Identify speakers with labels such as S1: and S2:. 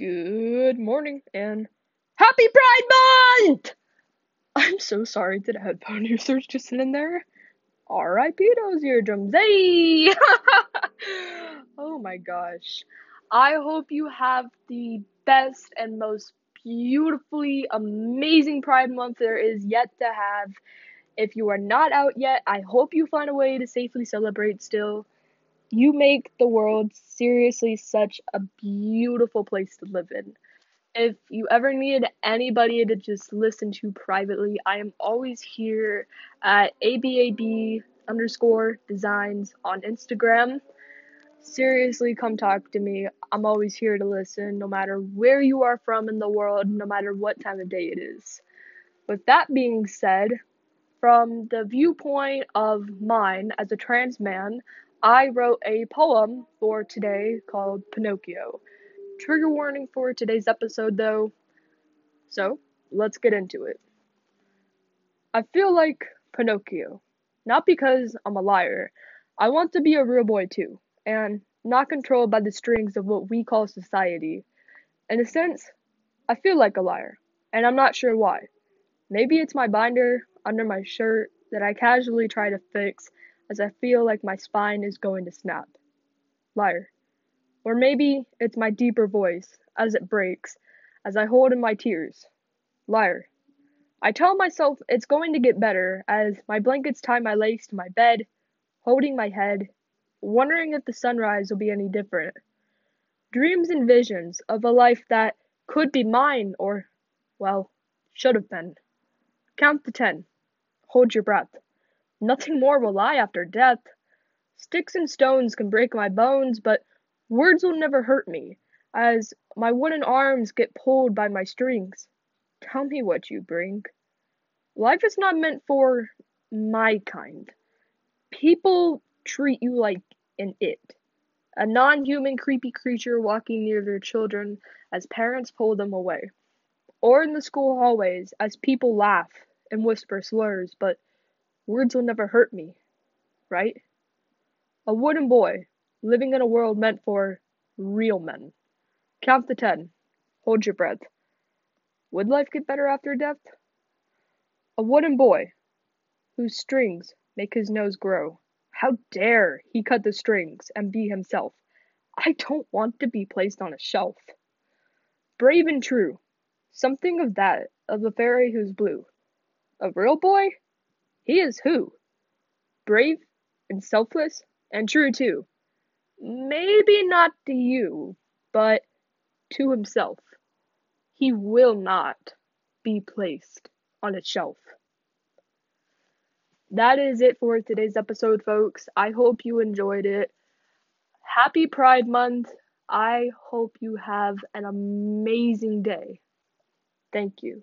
S1: Good morning and happy Pride Month! I'm so sorry to the headphone users just sitting there. R.I.P. those eardrums. Hey! oh my gosh. I hope you have the best and most beautifully amazing Pride Month there is yet to have. If you are not out yet, I hope you find a way to safely celebrate still. You make the world seriously such a beautiful place to live in. If you ever need anybody to just listen to privately, I am always here at ABAB underscore designs on Instagram. Seriously, come talk to me. I'm always here to listen, no matter where you are from in the world, no matter what time of day it is. With that being said, from the viewpoint of mine as a trans man, I wrote a poem for today called Pinocchio. Trigger warning for today's episode though. So, let's get into it. I feel like Pinocchio. Not because I'm a liar. I want to be a real boy too, and not controlled by the strings of what we call society. In a sense, I feel like a liar, and I'm not sure why. Maybe it's my binder under my shirt that I casually try to fix as I feel like my spine is going to snap. Liar. Or maybe it's my deeper voice as it breaks as I hold in my tears. Liar. I tell myself it's going to get better as my blankets tie my legs to my bed, holding my head, wondering if the sunrise will be any different. Dreams and visions of a life that could be mine or, well, should have been. Count to ten. Hold your breath. Nothing more will lie after death. Sticks and stones can break my bones, but words will never hurt me, as my wooden arms get pulled by my strings. Tell me what you bring. Life is not meant for my kind. People treat you like an it, a non human creepy creature walking near their children as parents pull them away, or in the school hallways as people laugh and whisper slurs, but Words will never hurt me, right? A wooden boy, living in a world meant for real men. Count to ten. Hold your breath. Would life get better after death? A wooden boy, whose strings make his nose grow. How dare he cut the strings and be himself? I don't want to be placed on a shelf. Brave and true. Something of that, of the fairy who's blue. A real boy? He is who? Brave and selfless and true too. Maybe not to you, but to himself. He will not be placed on a shelf. That is it for today's episode, folks. I hope you enjoyed it. Happy Pride Month. I hope you have an amazing day. Thank you.